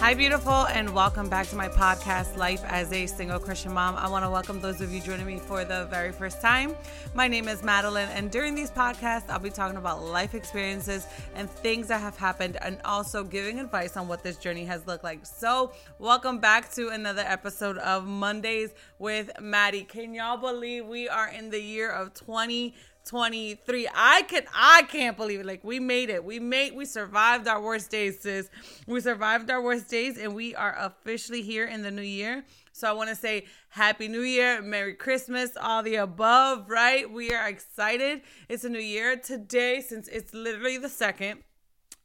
Hi, beautiful, and welcome back to my podcast, Life as a Single Christian Mom. I want to welcome those of you joining me for the very first time. My name is Madeline, and during these podcasts, I'll be talking about life experiences and things that have happened, and also giving advice on what this journey has looked like. So, welcome back to another episode of Mondays with Maddie. Can y'all believe we are in the year of 20? 23. I can I can't believe it. Like we made it. We made we survived our worst days, sis. We survived our worst days and we are officially here in the new year. So I want to say happy new year, merry christmas, all the above, right? We are excited. It's a new year today since it's literally the second.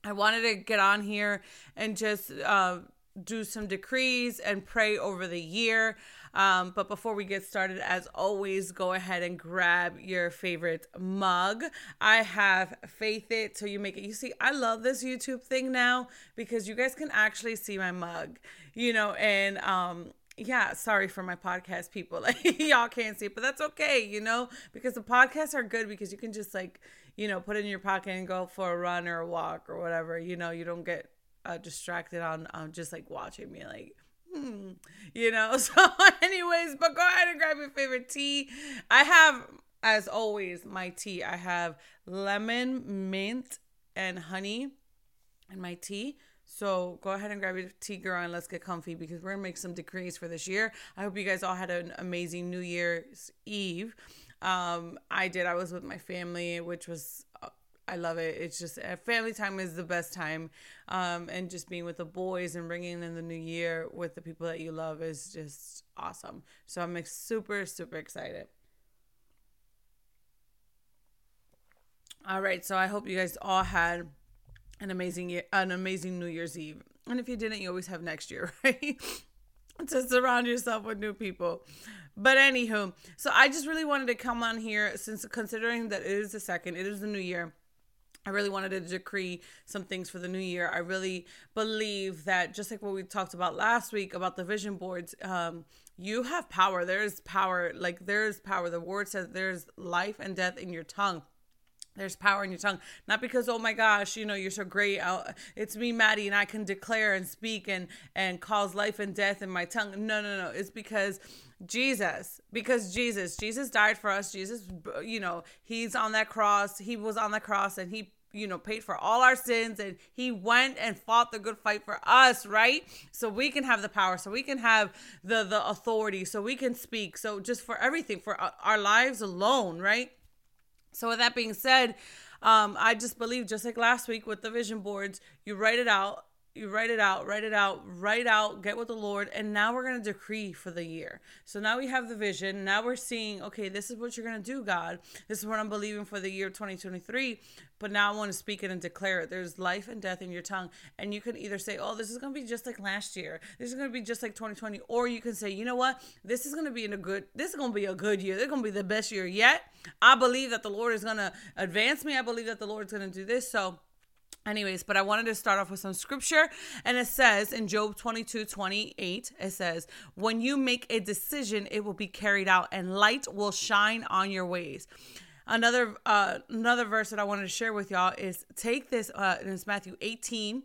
I wanted to get on here and just uh, do some decrees and pray over the year. Um, but before we get started, as always, go ahead and grab your favorite mug. I have Faith It Till You Make It. You see, I love this YouTube thing now because you guys can actually see my mug, you know, and um, yeah, sorry for my podcast people. Like y'all can't see it, but that's okay, you know, because the podcasts are good because you can just like, you know, put it in your pocket and go for a run or a walk or whatever. You know, you don't get uh, distracted on on just like watching me like hmm, you know. So, anyways, but go ahead and grab your favorite tea. I have, as always, my tea. I have lemon, mint, and honey in my tea. So go ahead and grab your tea, girl, and let's get comfy because we're gonna make some decrees for this year. I hope you guys all had an amazing New Year's Eve. Um, I did. I was with my family, which was I love it. It's just uh, family time is the best time, um, and just being with the boys and bringing in the new year with the people that you love is just awesome. So I'm super super excited. All right, so I hope you guys all had an amazing year, an amazing New Year's Eve, and if you didn't, you always have next year, right? to surround yourself with new people. But anywho, so I just really wanted to come on here since considering that it is the second, it is the new year. I really wanted to decree some things for the new year. I really believe that just like what we talked about last week about the vision boards, um, you have power. There is power. Like there is power. The word says there's life and death in your tongue. There's power in your tongue. Not because, oh my gosh, you know, you're so great. I'll, it's me, Maddie, and I can declare and speak and and cause life and death in my tongue. No, no, no. It's because Jesus, because Jesus, Jesus died for us. Jesus, you know, he's on that cross. He was on the cross and he, you know, paid for all our sins and he went and fought the good fight for us, right? So we can have the power, so we can have the the authority, so we can speak. So just for everything, for our lives alone, right? So with that being said, um, I just believe, just like last week with the vision boards, you write it out you write it out, write it out, write out, get with the Lord. And now we're going to decree for the year. So now we have the vision. Now we're seeing, okay, this is what you're going to do, God. This is what I'm believing for the year 2023. But now I want to speak it and declare it. There's life and death in your tongue. And you can either say, oh, this is going to be just like last year. This is going to be just like 2020. Or you can say, you know what? This is going to be in a good, this is going to be a good year. Is going to be the best year yet. I believe that the Lord is going to advance me. I believe that the Lord's going to do this. So, Anyways, but I wanted to start off with some scripture. And it says in Job 22 28, it says, When you make a decision, it will be carried out, and light will shine on your ways. Another uh another verse that I wanted to share with y'all is take this uh and it's Matthew 18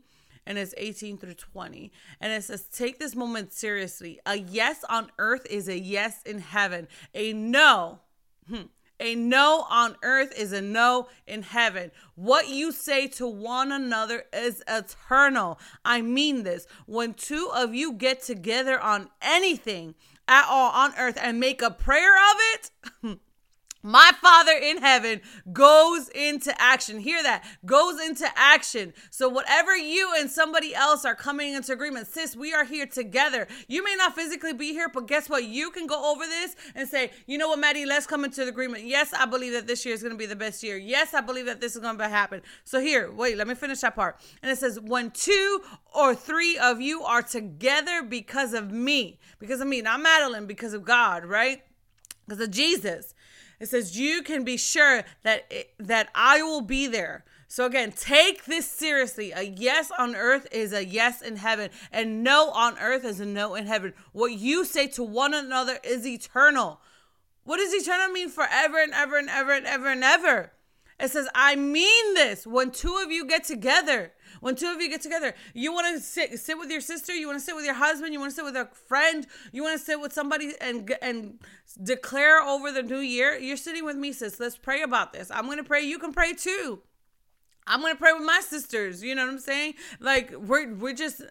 and it's 18 through 20. And it says, Take this moment seriously. A yes on earth is a yes in heaven. A no. Hmm, a no on earth is a no in heaven. What you say to one another is eternal. I mean this. When two of you get together on anything at all on earth and make a prayer of it, My Father in heaven goes into action. Hear that? Goes into action. So, whatever you and somebody else are coming into agreement, sis, we are here together. You may not physically be here, but guess what? You can go over this and say, you know what, Maddie, let's come into agreement. Yes, I believe that this year is going to be the best year. Yes, I believe that this is going to happen. So, here, wait, let me finish that part. And it says, when two or three of you are together because of me, because of me, not Madeline, because of God, right? Because of Jesus. It says you can be sure that it, that I will be there. So again, take this seriously. A yes on earth is a yes in heaven, and no on earth is a no in heaven. What you say to one another is eternal. What does eternal mean? Forever and ever and ever and ever and ever. It says, I mean this. When two of you get together, when two of you get together, you want to sit sit with your sister, you want to sit with your husband, you want to sit with a friend, you want to sit with somebody and and declare over the new year. You're sitting with me, sis. Let's pray about this. I'm gonna pray. You can pray too. I'm gonna pray with my sisters. You know what I'm saying? Like we're we're just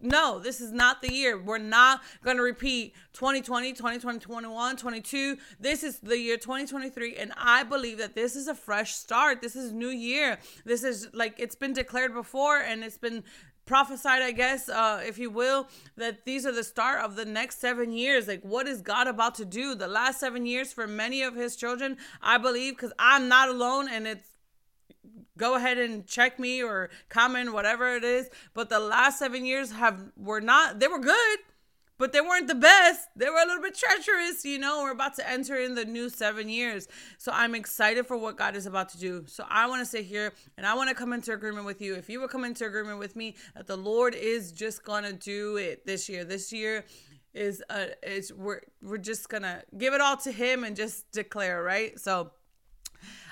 no, this is not the year. We're not going to repeat 2020, 2020, 21, 22. This is the year 2023. And I believe that this is a fresh start. This is new year. This is like it's been declared before and it's been prophesied, I guess, uh, if you will, that these are the start of the next seven years. Like, what is God about to do? The last seven years for many of his children, I believe, because I'm not alone and it's go ahead and check me or comment whatever it is. But the last seven years have were not they were good but they weren't the best. They were a little bit treacherous you know we're about to enter in the new seven years. So i'm excited for what god is about to do. So i want to sit here and i want to come into agreement with you. If you would come into agreement with me that the lord is just gonna do it this year. This year is uh is we're we're just gonna give it all to him and just declare right? So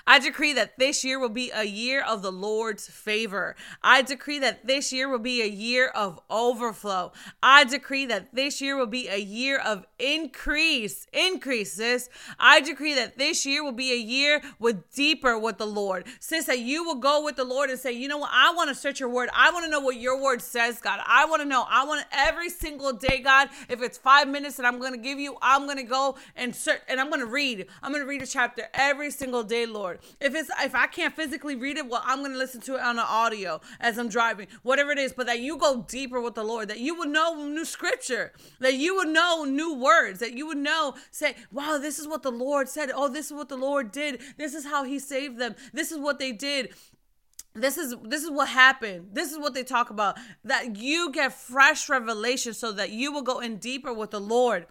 I decree that this year will be a year of the Lord's favor. I decree that this year will be a year of overflow. I decree that this year will be a year of increase. Increase, sis. I decree that this year will be a year with deeper with the Lord. Sis, that you will go with the Lord and say, you know what? I want to search your word. I want to know what your word says, God. I want to know. I want every single day, God. If it's five minutes that I'm going to give you, I'm going to go and search and I'm going to read. I'm going to read a chapter every single day, Lord. If it's if I can't physically read it, well, I'm gonna listen to it on the audio as I'm driving, whatever it is. But that you go deeper with the Lord, that you would know new scripture, that you would know new words, that you would know, say, wow, this is what the Lord said. Oh, this is what the Lord did. This is how He saved them. This is what they did this is this is what happened. This is what they talk about that you get fresh revelation so that you will go in deeper with the lord.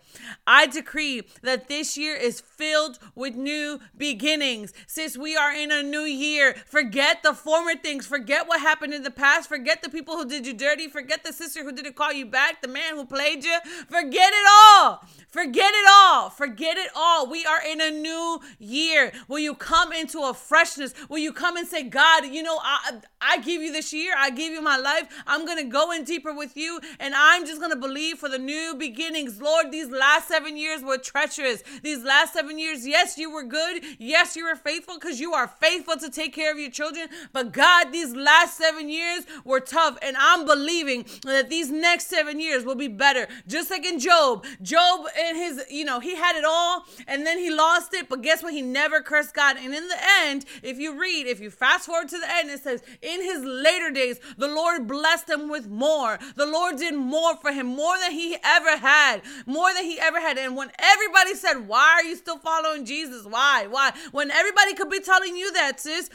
I decree that this year is filled with new beginnings. Since we are in a new year forget the former things. Forget what happened in the past. Forget the people who did you dirty. Forget the sister who didn't call you back the man who played you. Forget it all. Forget it all. Forget it all. We are in a new year. Will you come into a freshness? Will you come and say god you know I, I give you this year. I give you my life. I'm going to go in deeper with you. And I'm just going to believe for the new beginnings. Lord, these last seven years were treacherous. These last seven years, yes, you were good. Yes, you were faithful because you are faithful to take care of your children. But God, these last seven years were tough. And I'm believing that these next seven years will be better. Just like in Job. Job and his, you know, he had it all and then he lost it. But guess what? He never cursed God. And in the end, if you read, if you fast forward to the end, it says, in his later days, the Lord blessed him with more. The Lord did more for him, more than he ever had, more than he ever had. And when everybody said, Why are you still following Jesus? Why? Why? When everybody could be telling you that, sis,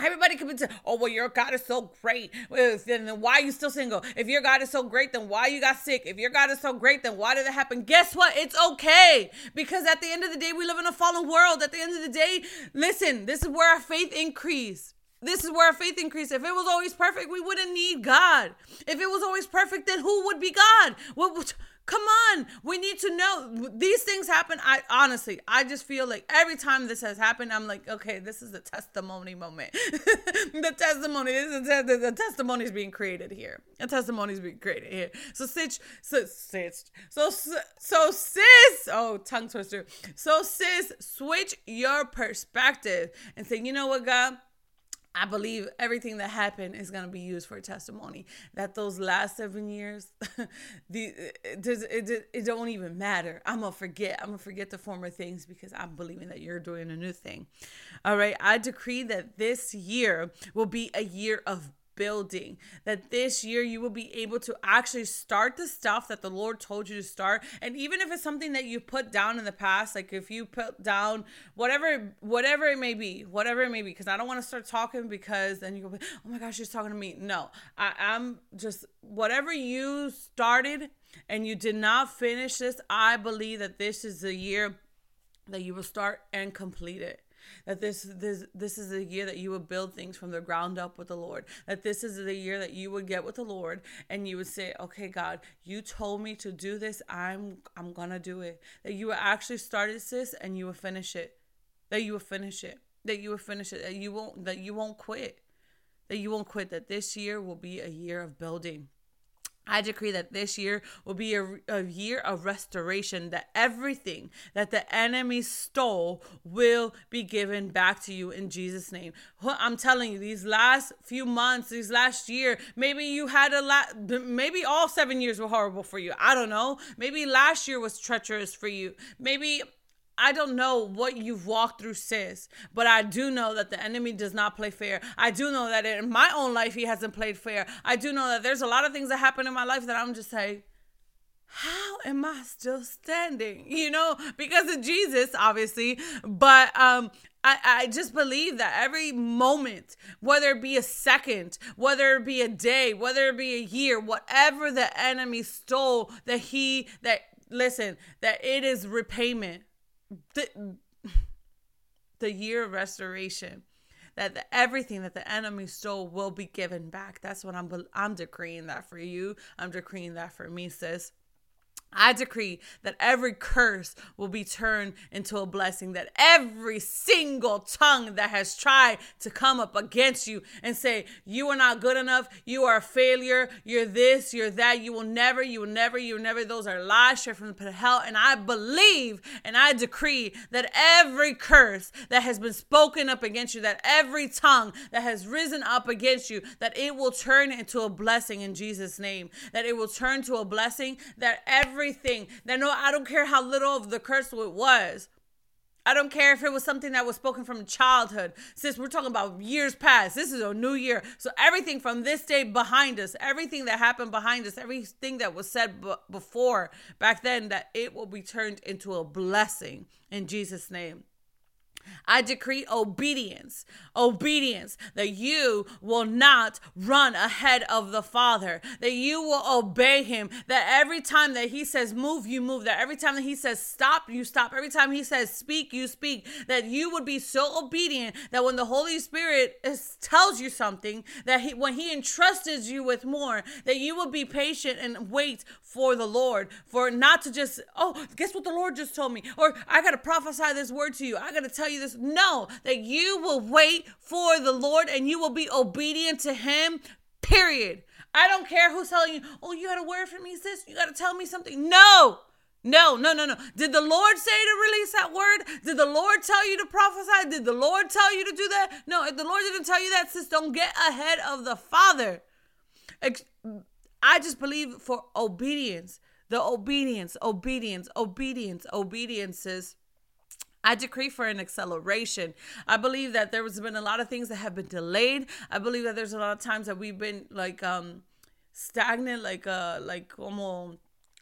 Everybody could be saying, oh, well, your God is so great. Then why are you still single? If your God is so great, then why you got sick? If your God is so great, then why did it happen? Guess what? It's okay. Because at the end of the day, we live in a fallen world. At the end of the day, listen, this is where our faith increase. This is where our faith increased. If it was always perfect, we wouldn't need God. If it was always perfect, then who would be God? What, come on, we need to know these things happen. I honestly, I just feel like every time this has happened, I'm like, okay, this is the testimony moment. the testimony, is the, the, testimony is being created here. A testimony is being created here. So sis, so sis, so so sis, oh tongue twister. So sis, switch your perspective and say, you know what, God I believe everything that happened is going to be used for testimony. That those last seven years, the it, it, it don't even matter. I'm gonna forget. I'm gonna forget the former things because I'm believing that you're doing a new thing. All right. I decree that this year will be a year of building. That this year you will be able to actually start the stuff that the Lord told you to start. And even if it's something that you put down in the past, like if you put down whatever, whatever it may be, whatever it may be, because I don't want to start talking because then you go, oh my gosh, she's talking to me. No, I, I'm just whatever you started and you did not finish this. I believe that this is the year that you will start and complete it that this this this is the year that you would build things from the ground up with the Lord. That this is the year that you would get with the Lord and you would say, "Okay, God, you told me to do this. I'm I'm going to do it." That you would actually start this and you would finish it. That you would finish it. that you will finish it, that you won't that you won't quit. That you won't quit, that this year will be a year of building. I decree that this year will be a, a, year of restoration, that everything that the enemy stole will be given back to you in Jesus' name. I'm telling you, these last few months, these last year, maybe you had a lot, maybe all seven years were horrible for you. I don't know. Maybe last year was treacherous for you. Maybe I don't know what you've walked through, sis, but I do know that the enemy does not play fair. I do know that in my own life, he hasn't played fair. I do know that there's a lot of things that happen in my life that I'm just like, how am I still standing? You know, because of Jesus, obviously. But um, I, I just believe that every moment, whether it be a second, whether it be a day, whether it be a year, whatever the enemy stole, that he, that, listen, that it is repayment the the year of restoration that the, everything that the enemy stole will be given back. That's what i'm i'm decreeing that for you. I'm decreeing that for me sis I decree that every curse will be turned into a blessing, that every single tongue that has tried to come up against you and say, You are not good enough, you are a failure, you're this, you're that, you will never, you will never, you will never, those are lies straight from the pit of hell. And I believe and I decree that every curse that has been spoken up against you, that every tongue that has risen up against you, that it will turn into a blessing in Jesus' name, that it will turn to a blessing, that every everything. That no, I don't care how little of the curse it was. I don't care if it was something that was spoken from childhood. Since we're talking about years past, this is a new year. So everything from this day behind us, everything that happened behind us, everything that was said b- before back then, that it will be turned into a blessing in Jesus' name. I decree obedience, obedience, that you will not run ahead of the Father, that you will obey Him, that every time that He says move, you move, that every time that He says stop, you stop, every time He says speak, you speak, that you would be so obedient that when the Holy Spirit is, tells you something, that he, when He entrusted you with more, that you will be patient and wait for the Lord, for not to just, oh, guess what the Lord just told me, or I got to prophesy this word to you, I got to tell you this. No, that you will wait for the Lord and you will be obedient to Him, period. I don't care who's telling you, oh, you got a word for me, sis. You got to tell me something. No. No, no, no, no. Did the Lord say to release that word? Did the Lord tell you to prophesy? Did the Lord tell you to do that? No, if the Lord didn't tell you that, sis, don't get ahead of the Father. I just believe for obedience, the obedience, obedience, obedience, obedience is I decree for an acceleration. I believe that there has been a lot of things that have been delayed. I believe that there's a lot of times that we've been like um stagnant, like uh like almost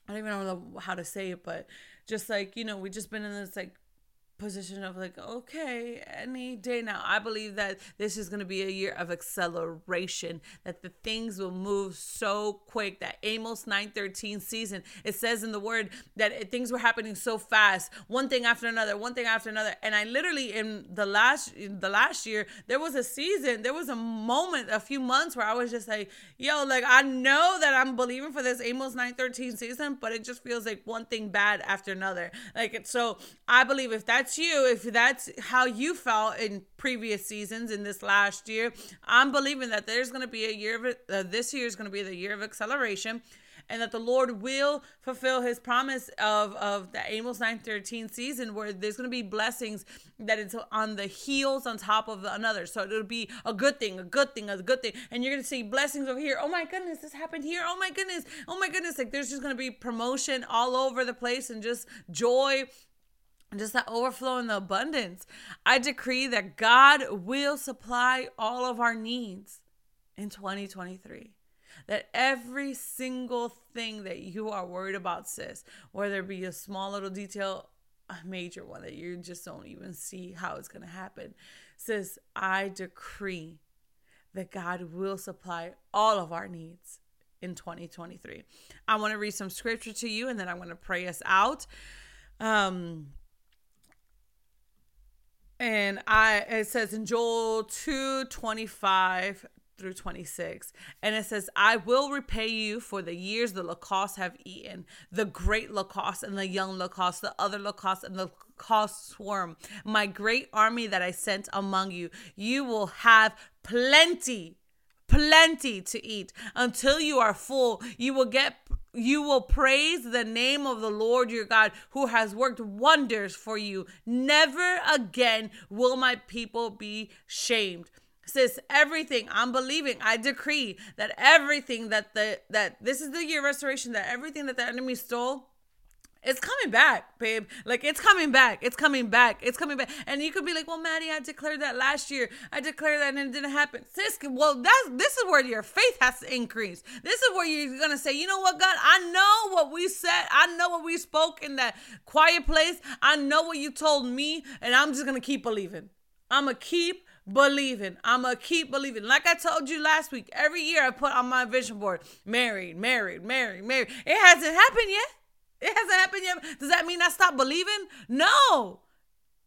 I don't even know how to say it, but just like, you know, we just been in this like position of like okay any day now i believe that this is going to be a year of acceleration that the things will move so quick that amos 913 season it says in the word that it, things were happening so fast one thing after another one thing after another. And i literally in the last in the last year there was a season there was a moment a few months where i was just like yo like i know that i'm believing for this amos 913 season but it just feels like one thing bad after another. Like so i believe if that's that's you, if that's how you felt in previous seasons in this last year, I'm believing that there's going to be a year of uh, this year is going to be the year of acceleration and that the Lord will fulfill his promise of, of the Amos 913 season where there's going to be blessings that it's on the heels on top of another. So it'll be a good thing, a good thing, a good thing. And you're going to see blessings over here. Oh my goodness, this happened here. Oh my goodness. Oh my goodness. Like there's just going to be promotion all over the place and just joy just that overflow and the abundance. I decree that God will supply all of our needs in 2023. That every single thing that you are worried about, sis, whether it be a small little detail, a major one that you just don't even see how it's going to happen, sis, I decree that God will supply all of our needs in 2023. I want to read some scripture to you and then I'm going to pray us out. Um, and I it says in Joel 2 25 through 26. And it says, I will repay you for the years the locusts have eaten, the great locust and the young locust, the other locust and the locust swarm, my great army that I sent among you. You will have plenty, plenty to eat until you are full. You will get you will praise the name of the Lord your God who has worked wonders for you. Never again will my people be shamed says everything i'm believing i decree that everything that the that this is the year of restoration that everything that the enemy stole it's coming back, babe. Like it's coming back. It's coming back. It's coming back. And you could be like, "Well, Maddie, I declared that last year. I declared that and it didn't happen." Sis, well, that's this is where your faith has to increase. This is where you're gonna say, "You know what, God? I know what we said. I know what we spoke in that quiet place. I know what you told me, and I'm just gonna keep believing. I'm gonna keep believing. I'm going to keep believing. Like I told you last week, every year I put on my vision board married, married, married, married. It hasn't happened yet. It hasn't happened yet. Does that mean I stop believing? No.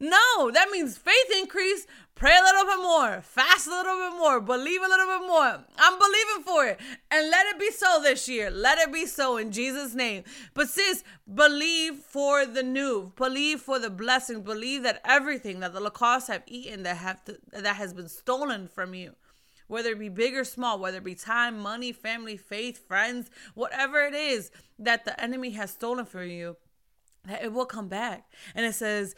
No, that means faith increase. Pray a little bit more, fast a little bit more, believe a little bit more. I'm believing for it. And let it be so this year. Let it be so in Jesus' name. But sis, believe for the new, believe for the blessing, believe that everything that the locusts have eaten that have to, that has been stolen from you whether it be big or small, whether it be time, money, family, faith, friends, whatever it is that the enemy has stolen from you, that it will come back. And it says,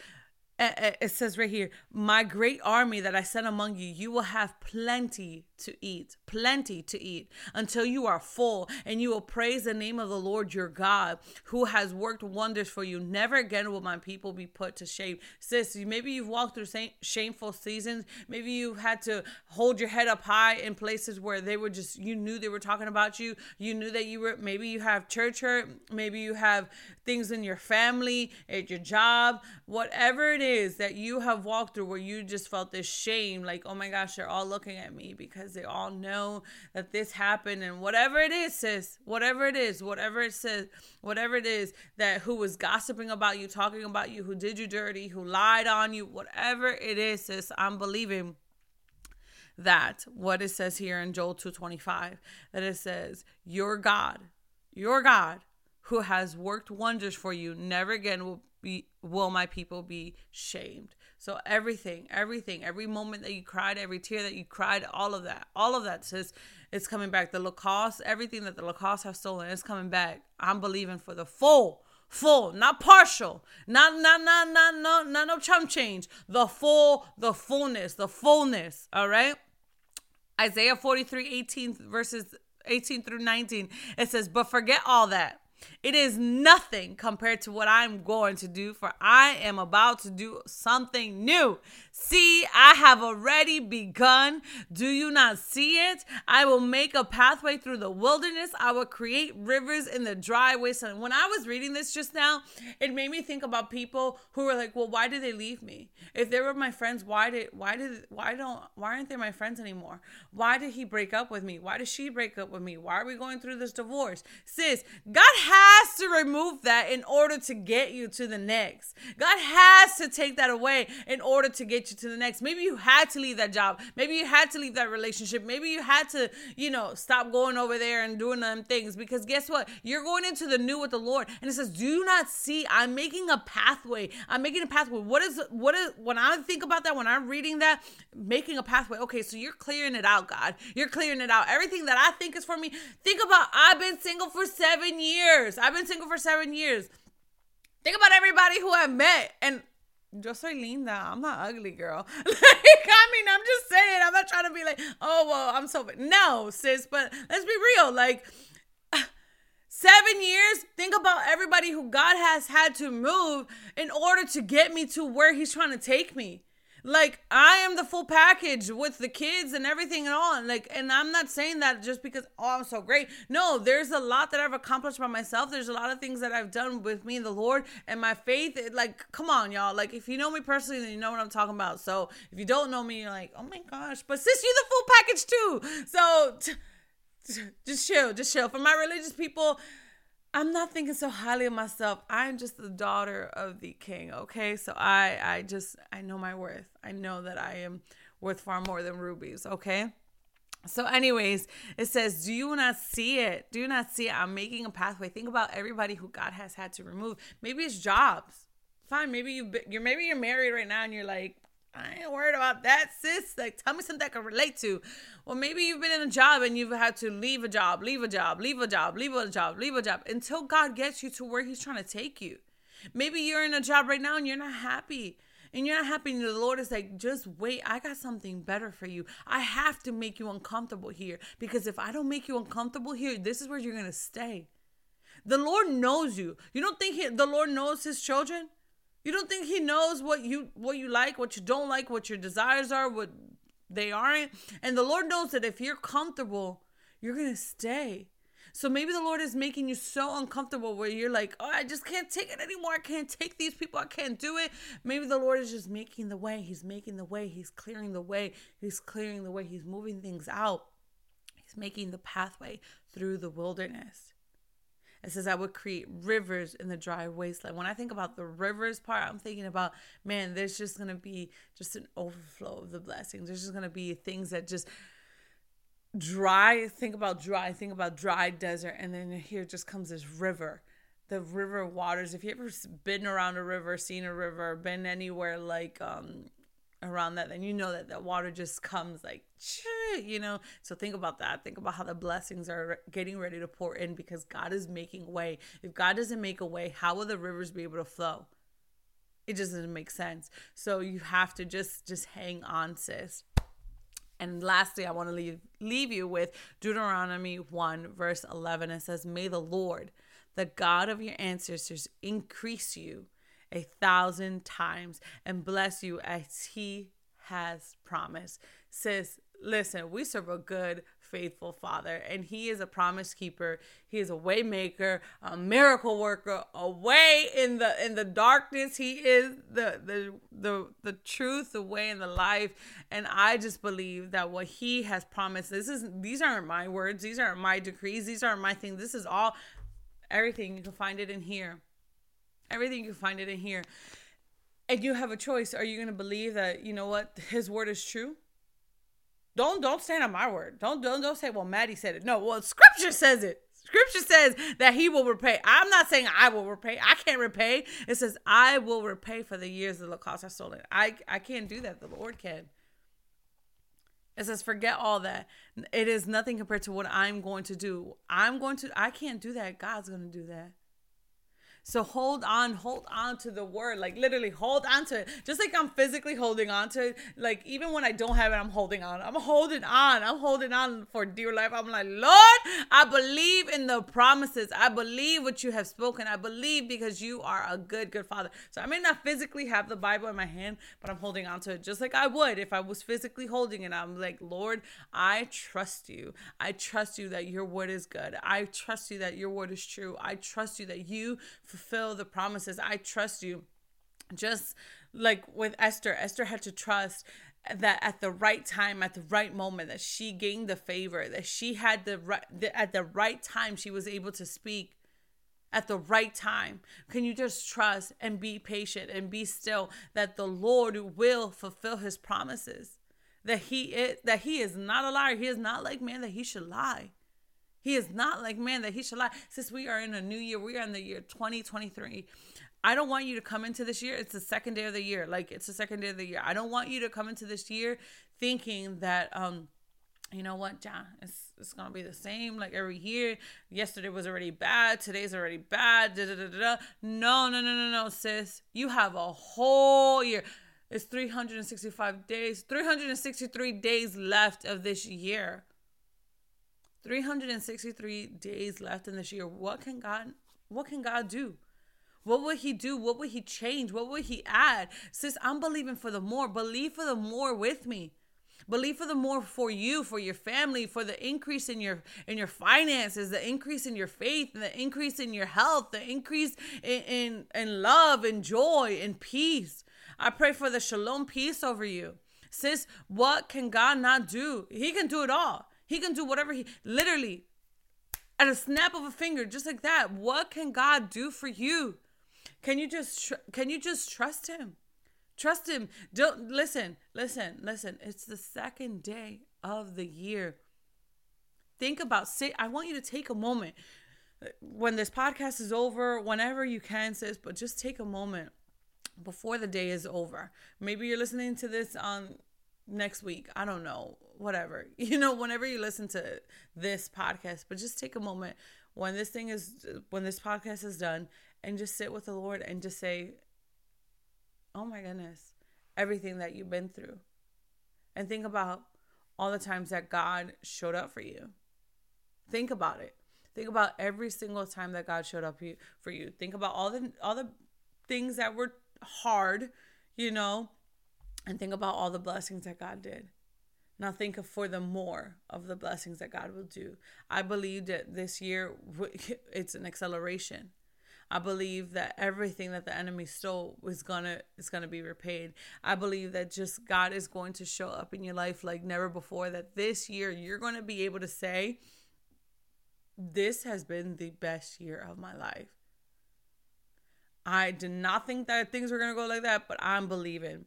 eh, eh, it says right here, my great army that I sent among you, you will have plenty to eat, plenty to eat until you are full, and you will praise the name of the Lord your God who has worked wonders for you. Never again will my people be put to shame. Sis, maybe you've walked through shameful seasons. Maybe you had to hold your head up high in places where they were just, you knew they were talking about you. You knew that you were, maybe you have church hurt. Maybe you have things in your family, at your job, whatever it is that you have walked through where you just felt this shame like, oh my gosh, they're all looking at me because they all know that this happened and whatever it is, sis, whatever it is, whatever it says, whatever it is that who was gossiping about you, talking about you, who did you dirty, who lied on you, whatever it is, sis, I'm believing that what it says here in Joel 225 that it says your God your God who has worked wonders for you never again will be will my people be shamed so everything, everything, every moment that you cried, every tear that you cried, all of that, all of that says it's coming back. The locusts, everything that the locusts have stolen is coming back. I'm believing for the full, full, not partial, not not not not no not no chump change. The full, the fullness, the fullness. All right. Isaiah 43, 18 verses 18 through 19. It says, But forget all that it is nothing compared to what I'm going to do, for I am about to do something new. See, I have already begun. Do you not see it? I will make a pathway through the wilderness. I will create rivers in the dry wasteland. When I was reading this just now, it made me think about people who were like, "Well, why did they leave me? If they were my friends, why did why did why don't why aren't they my friends anymore? Why did he break up with me? Why did she break up with me? Why are we going through this divorce?" Sis, God has to remove that in order to get you to the next. God has to take that away in order to get you to the next. Maybe you had to leave that job. Maybe you had to leave that relationship. Maybe you had to, you know, stop going over there and doing them things because guess what? You're going into the new with the Lord. And it says, "Do you not see I'm making a pathway. I'm making a pathway." What is what is when I think about that when I'm reading that, making a pathway. Okay, so you're clearing it out, God. You're clearing it out. Everything that I think is for me. Think about I've been single for 7 years. I've been single for 7 years. Think about everybody who I've met and yo soy linda. I'm not ugly, girl. like, I mean, I'm just saying. I'm not trying to be like, oh, well, I'm so. No, sis, but let's be real. Like, seven years, think about everybody who God has had to move in order to get me to where He's trying to take me. Like I am the full package with the kids and everything and all. And like, and I'm not saying that just because oh I'm so great. No, there's a lot that I've accomplished by myself. There's a lot of things that I've done with me and the Lord and my faith. It, like, come on, y'all. Like, if you know me personally, then you know what I'm talking about. So if you don't know me, you're like, oh my gosh. But sis, you the full package too. So t- t- just chill, just chill. For my religious people, I'm not thinking so highly of myself. I'm just the daughter of the king, okay? So I I just I know my worth. I know that I am worth far more than rubies, okay? So, anyways, it says, Do you not see it? Do you not see it? I'm making a pathway. Think about everybody who God has had to remove. Maybe it's jobs. Fine. Maybe you've been. you're maybe you're married right now and you're like, I ain't worried about that, sis. Like, tell me something I can relate to. Well, maybe you've been in a job and you've had to leave a job, leave a job, leave a job, leave a job, leave a job until God gets you to where He's trying to take you. Maybe you're in a job right now and you're not happy and you're not happy, and the Lord is like, just wait, I got something better for you. I have to make you uncomfortable here because if I don't make you uncomfortable here, this is where you're gonna stay. The Lord knows you. You don't think he, the Lord knows His children? You don't think He knows what you what you like, what you don't like, what your desires are, what they aren't, and the Lord knows that if you're comfortable, you're gonna stay. So maybe the Lord is making you so uncomfortable where you're like, oh, I just can't take it anymore. I can't take these people. I can't do it. Maybe the Lord is just making the way. He's making the way. He's clearing the way. He's clearing the way. He's moving things out. He's making the pathway through the wilderness. It says, I would create rivers in the dry wasteland. When I think about the rivers part, I'm thinking about, man, there's just going to be just an overflow of the blessings. There's just going to be things that just dry think about dry think about dry desert and then here just comes this river the river waters if you ever been around a river seen a river been anywhere like um around that then you know that the water just comes like you know? So think about that. Think about how the blessings are getting ready to pour in because god is making way. If god doesn't make a way how will the rivers be able to flow? It just doesn't make sense. So you have to just just hang on sis. And lastly, I want to leave leave you with Deuteronomy 1 verse 11. It says, "May the Lord, the God of your ancestors, increase you a thousand times and bless you as he has promised." Sis, listen, we serve a good faithful father and he is a promise keeper. He is a way maker a miracle worker a way in the in the darkness. He is the the the the truth the way and the life. And i just believe that what he has promised this is these aren't my words. These aren't my decrees. These aren't my things this is all everything you can find it in here everything you find it in here and you have a choice are you going to believe that you know what his word is true don't don't stand on my word. Don't don't don't say, well, Maddie said it. No, well, scripture says it. Scripture says that he will repay. I'm not saying I will repay. I can't repay. It says I will repay for the years the cost I stolen. I I can't do that. The Lord can. It says, forget all that. It is nothing compared to what I'm going to do. I'm going to, I can't do that. God's going to do that. So hold on, hold on to the word. Like literally hold on to it. Just like I'm physically holding on to it. Like even when I don't have it, I'm holding on. I'm holding on. I'm holding on for dear life. I'm like, Lord, I believe in the promises. I believe what you have spoken. I believe because you are a good, good father. So I may not physically have the Bible in my hand, but I'm holding on to it just like I would if I was physically holding it. I'm like, Lord, I trust you. I trust you that your word is good. I trust you that your word is true. I trust you that you fulfill the promises. I trust you. Just like with Esther, Esther had to trust that at the right time at the right moment that she gained the favor that she had the right at the right time she was able to speak at the right time can you just trust and be patient and be still that the lord will fulfill his promises that he is that he is not a liar he is not like man that he should lie he is not like man that he should lie. Since we are in a new year, we are in the year 2023. I don't want you to come into this year. It's the second day of the year. Like it's the second day of the year. I don't want you to come into this year thinking that um you know what, John, it's it's gonna be the same like every year. Yesterday was already bad, today's already bad. Da, da, da, da. No, no, no, no, no, sis. You have a whole year. It's 365 days, 363 days left of this year. 363 days left in this year. What can God what can God do? What would he do? What would he change? What would he add? Sis, I'm believing for the more. Believe for the more with me. Believe for the more for you, for your family, for the increase in your in your finances, the increase in your faith, the increase in your health, the increase in in, in love and joy and peace. I pray for the shalom peace over you. Sis, what can God not do? He can do it all. He can do whatever he literally at a snap of a finger, just like that. What can God do for you? Can you just tr- can you just trust him? Trust him. Don't listen, listen, listen. It's the second day of the year. think about sit I want you to take a moment when this podcast is over, whenever you can, sis, but just take a moment before the day is over. Maybe you're listening to this on next week. I don't know, whatever. You know, whenever you listen to this podcast, but just take a moment when this thing is when this podcast is done and just sit with the Lord and just say, "Oh my goodness, everything that you've been through." And think about all the times that God showed up for you. Think about it. Think about every single time that God showed up for you. Think about all the all the things that were hard, you know, and think about all the blessings that God did. Now think of for the more of the blessings that God will do. I believe that this year it's an acceleration. I believe that everything that the enemy stole is gonna is gonna be repaid. I believe that just God is going to show up in your life like never before. That this year you're gonna be able to say, "This has been the best year of my life." I did not think that things were gonna go like that, but I'm believing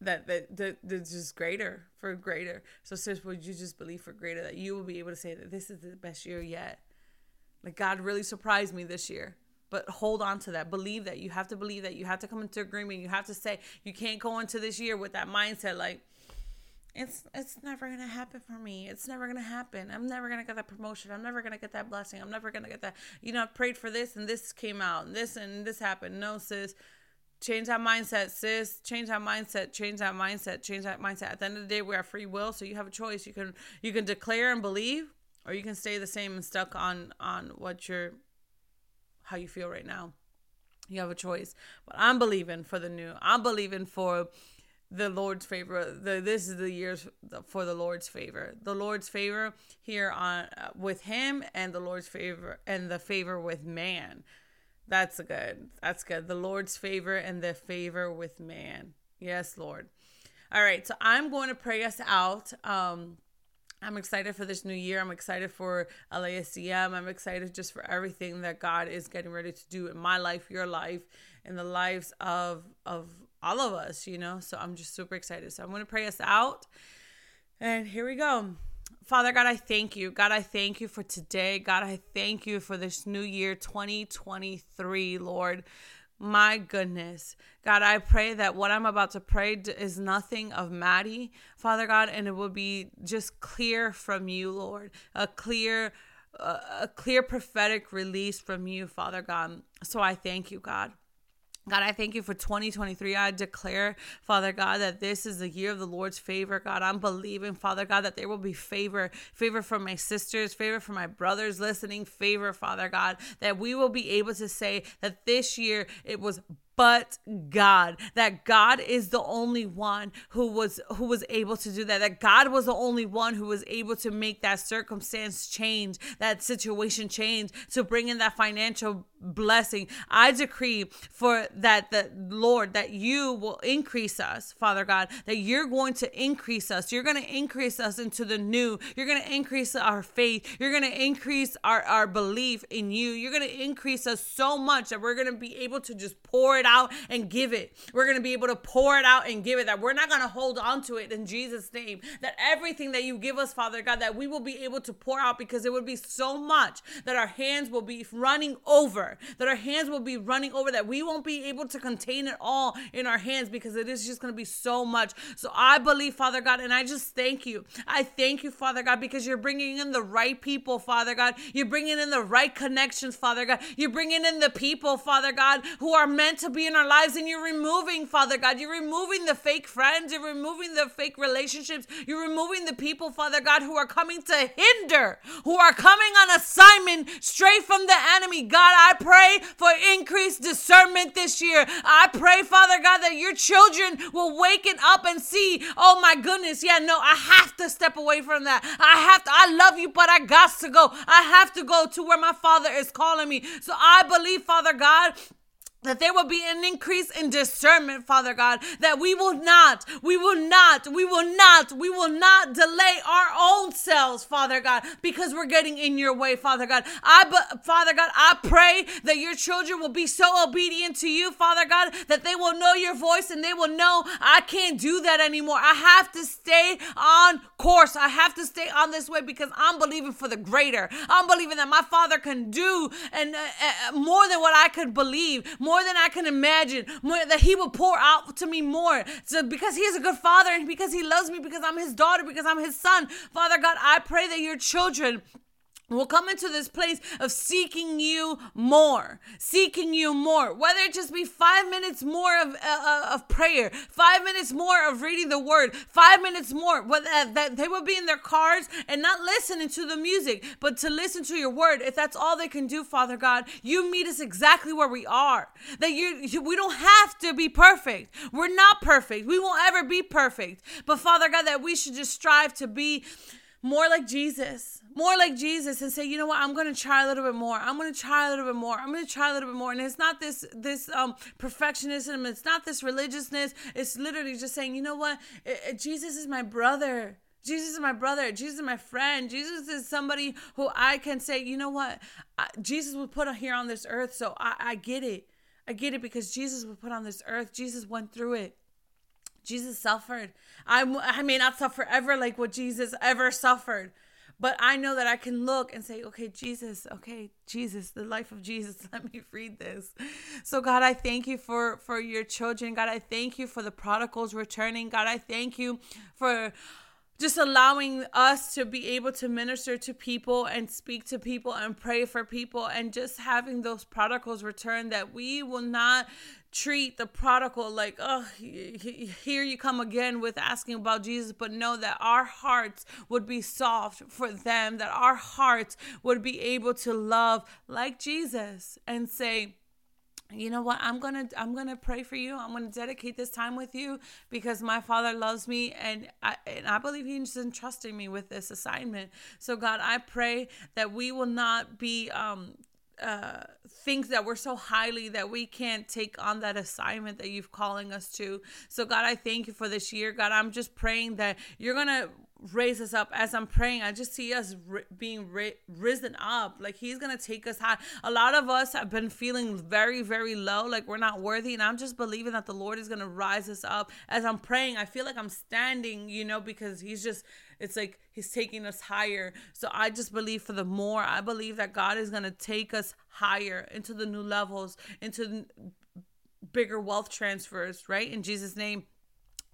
that that that that's just greater for greater. So sis, would you just believe for greater that you will be able to say that this is the best year yet? Like God really surprised me this year. But hold on to that. Believe that. You have to believe that. You have to come into agreement. You have to say you can't go into this year with that mindset like it's it's never gonna happen for me. It's never gonna happen. I'm never gonna get that promotion. I'm never gonna get that blessing. I'm never gonna get that. You know, I prayed for this and this came out and this and this happened. No, sis. Change that mindset, sis. Change that mindset. Change that mindset. Change that mindset. At the end of the day, we have free will, so you have a choice. You can you can declare and believe, or you can stay the same and stuck on on what you're how you feel right now. You have a choice. But I'm believing for the new. I'm believing for the Lord's favor. The this is the years for the Lord's favor. The Lord's favor here on uh, with him and the Lord's favor and the favor with man. That's good. That's good. The Lord's favor and the favor with man. Yes, Lord. All right, so I'm going to pray us out. Um I'm excited for this new year. I'm excited for LASCM. I'm excited just for everything that God is getting ready to do in my life, your life, in the lives of of all of us, you know. So I'm just super excited. So I'm going to pray us out. And here we go. Father God, I thank you. God, I thank you for today. God, I thank you for this new year 2023, Lord. My goodness. God, I pray that what I'm about to pray is nothing of Maddie, Father God, and it will be just clear from you, Lord. A clear a clear prophetic release from you, Father God. So I thank you, God. God, I thank you for 2023. I declare, Father God, that this is the year of the Lord's favor. God, I'm believing, Father God, that there will be favor, favor from my sisters, favor from my brothers listening, favor, Father God, that we will be able to say that this year it was but God. That God is the only one who was who was able to do that. That God was the only one who was able to make that circumstance change, that situation change, to bring in that financial blessing. I decree for that the Lord that you will increase us, Father God, that you're going to increase us. You're going to increase us into the new. You're going to increase our faith. You're going to increase our, our belief in you. You're going to increase us so much that we're going to be able to just pour it out and give it. We're going to be able to pour it out and give it. That we're not going to hold on to it in Jesus' name. That everything that you give us, Father God, that we will be able to pour out because it would be so much that our hands will be running over, that our hands will be running over, that we won't be able to contain it all in our hands because it is just going to be so much. So I believe, Father God, and I just thank you. I thank you, Father God, because you're bringing in the right people, Father God. You're bringing in the right connections, Father God. You're bringing in the people, Father God, who are meant to be in our lives and you're removing, Father God. You're removing the fake friends. You're removing the fake relationships. You're removing the people, Father God, who are coming to hinder, who are coming on assignment straight from the enemy. God, I pray for increased discernment this year. I pray, Father God, that your children will waken up and see, oh my goodness, yeah, no, I have to step away from that. I have to, I love you, but I got to go. I have to go to where my Father is calling me. So I believe, Father God, that there will be an increase in discernment, Father God, that we will not, we will not, we will not, we will not delay our own selves, Father God, because we're getting in your way, Father God. I, Father God, I pray that your children will be so obedient to you, Father God, that they will know your voice and they will know I can't do that anymore. I have to stay on course. I have to stay on this way because I'm believing for the greater. I'm believing that my Father can do and uh, uh, more than what I could believe. More more than I can imagine, more that He will pour out to me more. So because He is a good Father and because He loves me, because I'm His daughter, because I'm His son, Father God, I pray that your children will come into this place of seeking you more seeking you more. Whether it just be five minutes more of, uh, uh, of prayer five minutes more of reading the word five minutes more whether uh, that they will be in their cars and not listening to the music but to listen to your word. If that's all they can do father god you meet us exactly where we are. That you, you we don't have to be perfect. We're not perfect. We won't ever be perfect. But father god that we should just strive to be more like Jesus, more like Jesus, and say, you know what, I'm gonna try a little bit more. I'm gonna try a little bit more. I'm gonna try a little bit more. And it's not this this um perfectionism. It's not this religiousness. It's literally just saying, you know what, it, it, Jesus is my brother. Jesus is my brother. Jesus is my friend. Jesus is somebody who I can say, you know what, I, Jesus was put here on this earth, so I, I get it. I get it because Jesus was put on this earth. Jesus went through it. Jesus suffered. I, I may not suffer ever like what Jesus ever suffered, but I know that I can look and say, okay, Jesus, okay, Jesus, the life of Jesus. Let me read this. So God, I thank you for for your children. God, I thank you for the prodigals returning. God, I thank you for just allowing us to be able to minister to people and speak to people and pray for people and just having those prodigals return that we will not treat the prodigal like, oh, here you come again with asking about Jesus, but know that our hearts would be soft for them, that our hearts would be able to love like Jesus and say, you know what? I'm gonna i'm gonna pray for you. I'm gonna dedicate this time with you because my father loves me and i and i believe he's entrusting me with this assignment. So god i pray that we will not be um uh, think that we're so highly that we can't take on that assignment that you've calling us to. So God, I thank you for this year. God, I'm just praying that you're going to raise us up as i'm praying i just see us being ri- risen up like he's gonna take us high a lot of us have been feeling very very low like we're not worthy and i'm just believing that the lord is gonna rise us up as i'm praying i feel like i'm standing you know because he's just it's like he's taking us higher. So I just believe for the more, I believe that God is going to take us higher into the new levels, into bigger wealth transfers, right? In Jesus' name.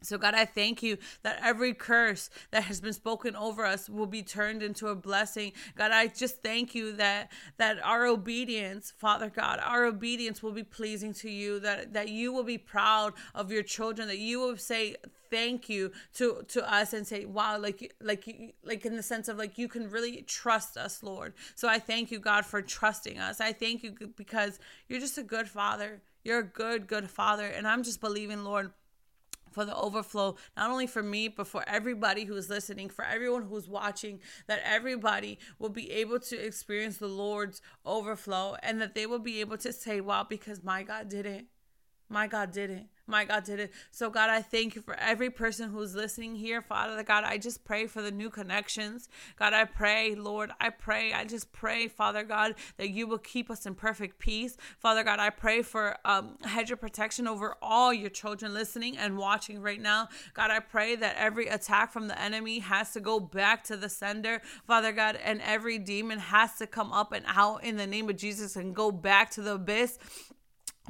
So, God, I thank you that every curse that has been spoken over us will be turned into a blessing. God, I just thank you that that our obedience, Father God, our obedience will be pleasing to you, that, that you will be proud of your children, that you will say, thank you to to us and say wow like like like in the sense of like you can really trust us lord. So i thank you god for trusting us. I thank you because you're just a good father. You're a good good father. And i'm just believing lord for the overflow, not only for me, but for everybody who's listening, for everyone who's watching, that everybody will be able to experience the Lord's overflow and that they will be able to say, wow, because my God did it. My God did it. My God did it. So, God, I thank you for every person who's listening here. Father God, I just pray for the new connections. God, I pray, Lord, I pray, I just pray, Father God, that you will keep us in perfect peace. Father God, I pray for um, hedge of protection over all your children listening and watching right now. God, I pray that every attack from the enemy has to go back to the sender, Father God, and every demon has to come up and out in the name of Jesus and go back to the abyss.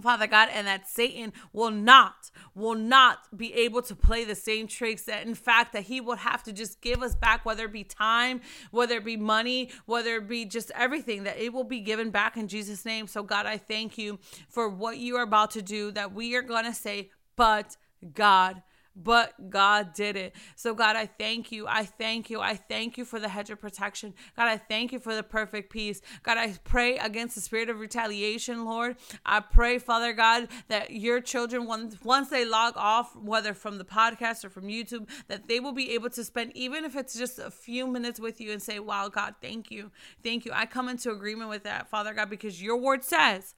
Father God, and that Satan will not, will not be able to play the same tricks. That in fact, that he would have to just give us back, whether it be time, whether it be money, whether it be just everything, that it will be given back in Jesus' name. So, God, I thank you for what you are about to do, that we are going to say, but God but God did it. So, God, I thank you. I thank you. I thank you for the hedge of protection. God, I thank you for the perfect peace. God, I pray against the spirit of retaliation, Lord. I pray, Father God, that your children, once, once they log off, whether from the podcast or from YouTube, that they will be able to spend, even if it's just a few minutes with you and say, Wow, God, thank you. Thank you. I come into agreement with that, Father God, because your word says,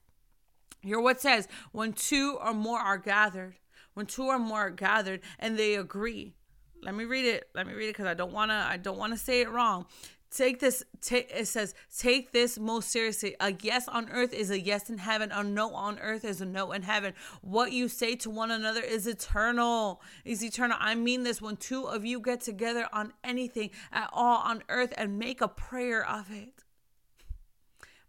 Hear what says when two or more are gathered, when two or more are gathered and they agree. Let me read it. Let me read it because I don't wanna I don't wanna say it wrong. Take this, take, it says, take this most seriously. A yes on earth is a yes in heaven. A no on earth is a no in heaven. What you say to one another is eternal. Is eternal. I mean this when two of you get together on anything at all on earth and make a prayer of it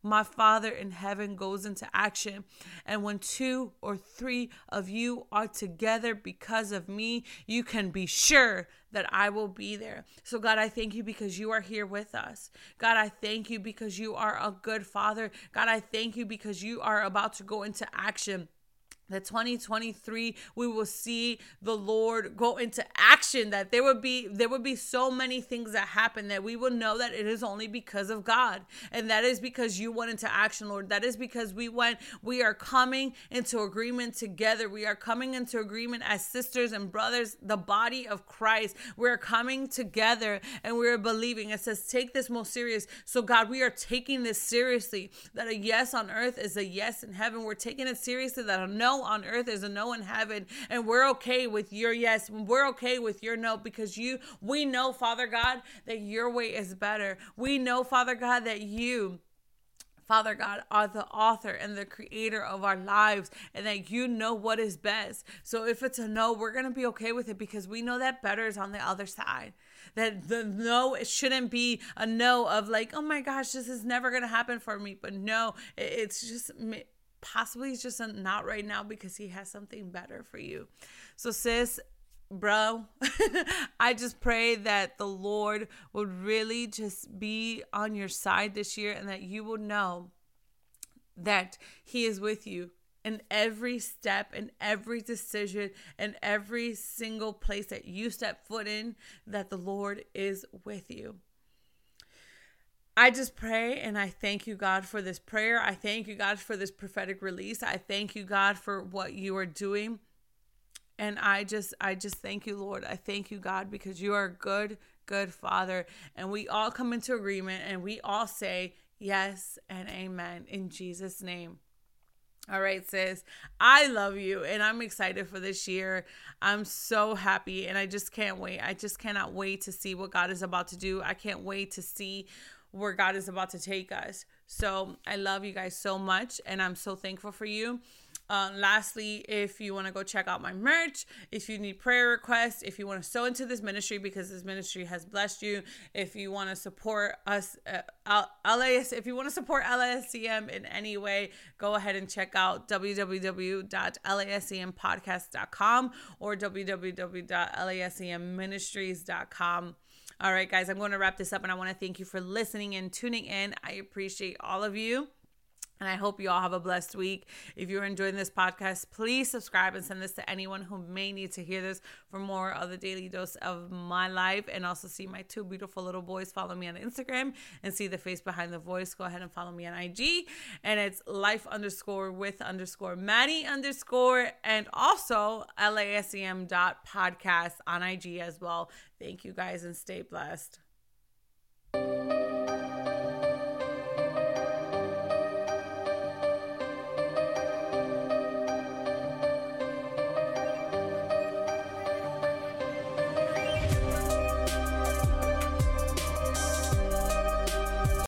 my Father in heaven goes into action. And when two or three of you are together because of me, you can be sure that I will be there. So, God, I thank you because you are here with us. God, I thank you because you are a good Father. God, I thank you because you are about to go into action that 2023 we will see the lord go into action that there would be there would be so many things that happen that we will know that it is only because of god. And that is because you went into action lord. That is because we went we are coming into agreement together. We are coming into agreement as sisters and brothers the body of christ. We're coming together and we're believing. It says take this most serious. So god we are taking this seriously that a yes on earth is a yes in heaven. We're taking it seriously that a no on earth is a no in heaven. And we're okay with your yes. We're okay with your no because you, we know, Father God, that your way is better. We know, Father God, that you, Father God, are the author and the creator of our lives, and that you know what is best. So if it's a no, we're going to be okay with it because we know that better is on the other side. That the no, it shouldn't be a no of like, oh my gosh, this is never going to happen for me. But no, it's just possibly he's just not right now because he has something better for you. So, sis, bro, I just pray that the Lord would really just be on your side this year and that you will know that he is with you in every step in every decision in every single place that you step foot in that the Lord is with you. I just pray and I thank you, God, for this prayer. I thank you, God, for this prophetic release. I thank you, God, for what you are doing. And I just, I just thank you, Lord. I thank you, God, because you are good, good Father. And we all come into agreement and we all say yes and amen in Jesus' name. All right, sis. I love you and I'm excited for this year. I'm so happy and I just can't wait. I just cannot wait to see what God is about to do. I can't wait to see where God is about to take us. So I love you guys so much and I'm so thankful for you. Uh, lastly, if you want to go check out my merch, if you need prayer requests, if you want to sow into this ministry because this ministry has blessed you, if you want to support us, uh, LAS, if you want to support LASCM in any way, go ahead and check out www.lascmpodcast.com or www.lascmministries.com. All right, guys, I'm going to wrap this up and I want to thank you for listening and tuning in. I appreciate all of you. And I hope you all have a blessed week. If you're enjoying this podcast, please subscribe and send this to anyone who may need to hear this for more of the daily dose of my life. And also see my two beautiful little boys. Follow me on Instagram and see the face behind the voice. Go ahead and follow me on IG. And it's life underscore with underscore Maddie underscore and also LASCM dot podcast on IG as well. Thank you guys and stay blessed.